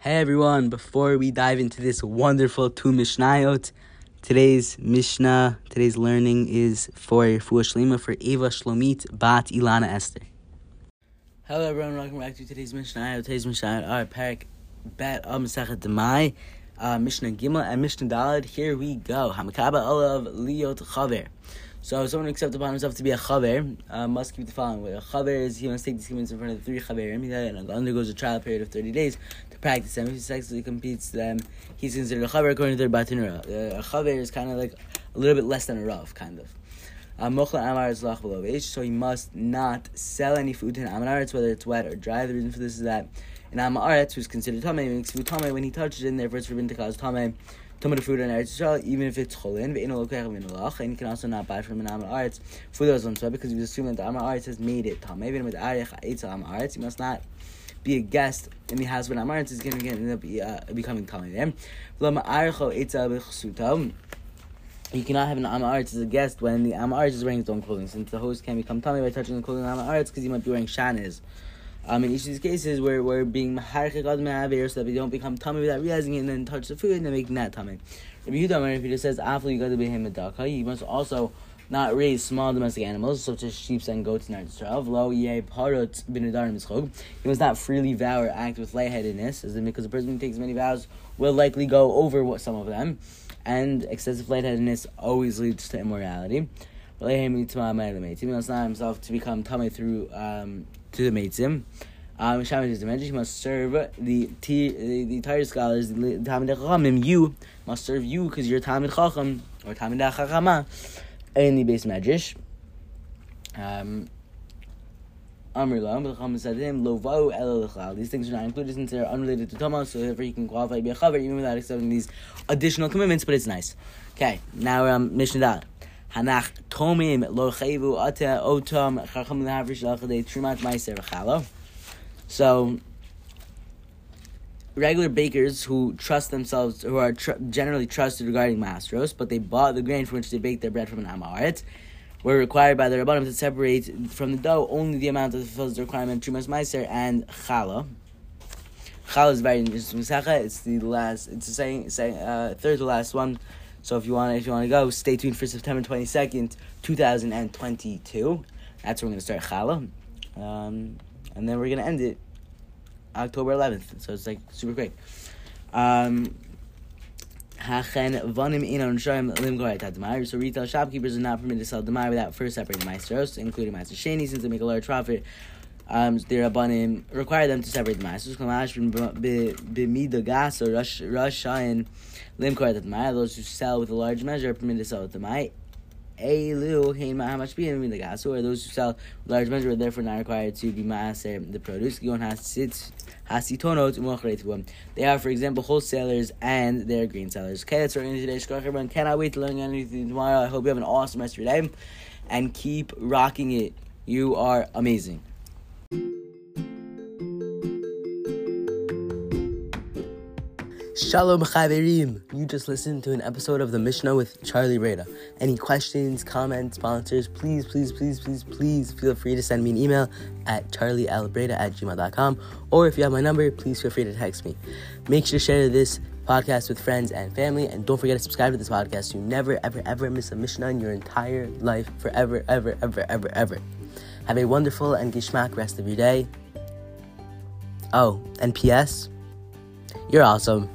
Hey everyone, before we dive into this wonderful two Mishnayot, today's Mishnah, today's learning is for Refuah Shlema for Eva Shlomit Bat Ilana Esther. Hello everyone, welcome back to today's Mishnah. Today's Mishnah are Parak Bet Am Sechet Demai, uh, Mishnah Gimel and Mishnah Dalet. Here we go. Hamakaba Olav Liot Chaver. So someone accepts upon himself to be a chaver uh, must keep the following way. A chaver is he must take these commitments in front of the three chaverim. He undergoes a trial period of thirty days to practice them. If he sexually competes them, he's considered a chaver according to their Bartenura. A chaver is kind of like a little bit less than a rav, kind of. Uh, so he must not sell any food to an amaretz, whether it's wet or dry. The reason for this is that an amaretz, who's considered tamei, makes food tamei when he touches it, and therefore it's forbidden to cause tamei. Tumah food in Eretz Yisrael, even if it's cholin, and you can also not buy from an Amar food for those on because you assume that the Amar has made it. Even with Arech Eitzel Amar you must not be a guest in the house when Amar Aretz is going to end up uh, becoming Bechsutam. You cannot have an Amaretz as a guest when the Amaretz is wearing his own clothing, since the host can become tummy by touching the clothing of Amaretz because he might be wearing shanis. Um, in each of these cases, where we're being maharchik ad me'aver, so that we don't become tummy without realizing it, and then touch the food and then making that tummy. Rabbi Yehuda, if he just says after you got to be him you must also not raise small domestic animals such as sheep and goats in Eretz Lo ye parot mischog. He must not freely vow or act with lightheadedness, as in because a person who takes many vows will likely go over what some of them, and excessive lightheadedness always leads to immorality. He must not himself to become tummy through um, to the Meitzim. Um, he must serve the the, the entire scholars, the. You must serve you because you're Talmud Chacham or Talmud Chachama the base Medrash. Um, Amr Lam, the him, Lovau El These things are not included since they're unrelated to Thomas, so therefore he can qualify be a Chaver even without accepting these additional commitments, but it's nice. Okay, now we're um, Mishnah Dal. Hanach Tomim Lo Chavu Ata Otam Chacham Lavrish Lachadei Trumat Meiser Chalo. So, regular bakers who trust themselves, who are tr- generally trusted regarding mastros, but they bought the grain from which they baked their bread from an amaret, were required by the rabbanim to separate from the dough only the amount that fulfills the requirement trumas meiser and challah. Challah is very interesting. It's the last. It's the same, same uh, third to last one. So if you want, if you want to go, stay tuned for September twenty second, two thousand and twenty two. That's where we're going to start challah. Um, and then we're gonna end it October 11th. So it's like super quick. Um, so retail shopkeepers are not permitted to sell demai without first separating maestros, including maaser sheni, since they make a large profit. Um, their abanim require them to separate the limkar Those who sell with a large measure are permitted to sell with demai Elu hein ma'amashpiyim in the gas, or those who sell large measure are therefore not required to be maaser the produce. They are, for example, wholesalers and they're green sellers. Okay, that's our end today's everyone. Cannot wait to learn anything tomorrow. I hope you have an awesome rest of your day and keep rocking it. You are amazing. Shalom Chaverim! You just listened to an episode of the Mishnah with Charlie Breda. Any questions, comments, sponsors, please, please, please, please, please feel free to send me an email at charliealbreda at gmail.com. Or if you have my number, please feel free to text me. Make sure to share this podcast with friends and family. And don't forget to subscribe to this podcast you never, ever, ever miss a Mishnah in your entire life forever, ever, ever, ever, ever. Have a wonderful and gishmak rest of your day. Oh, and P.S. You're awesome.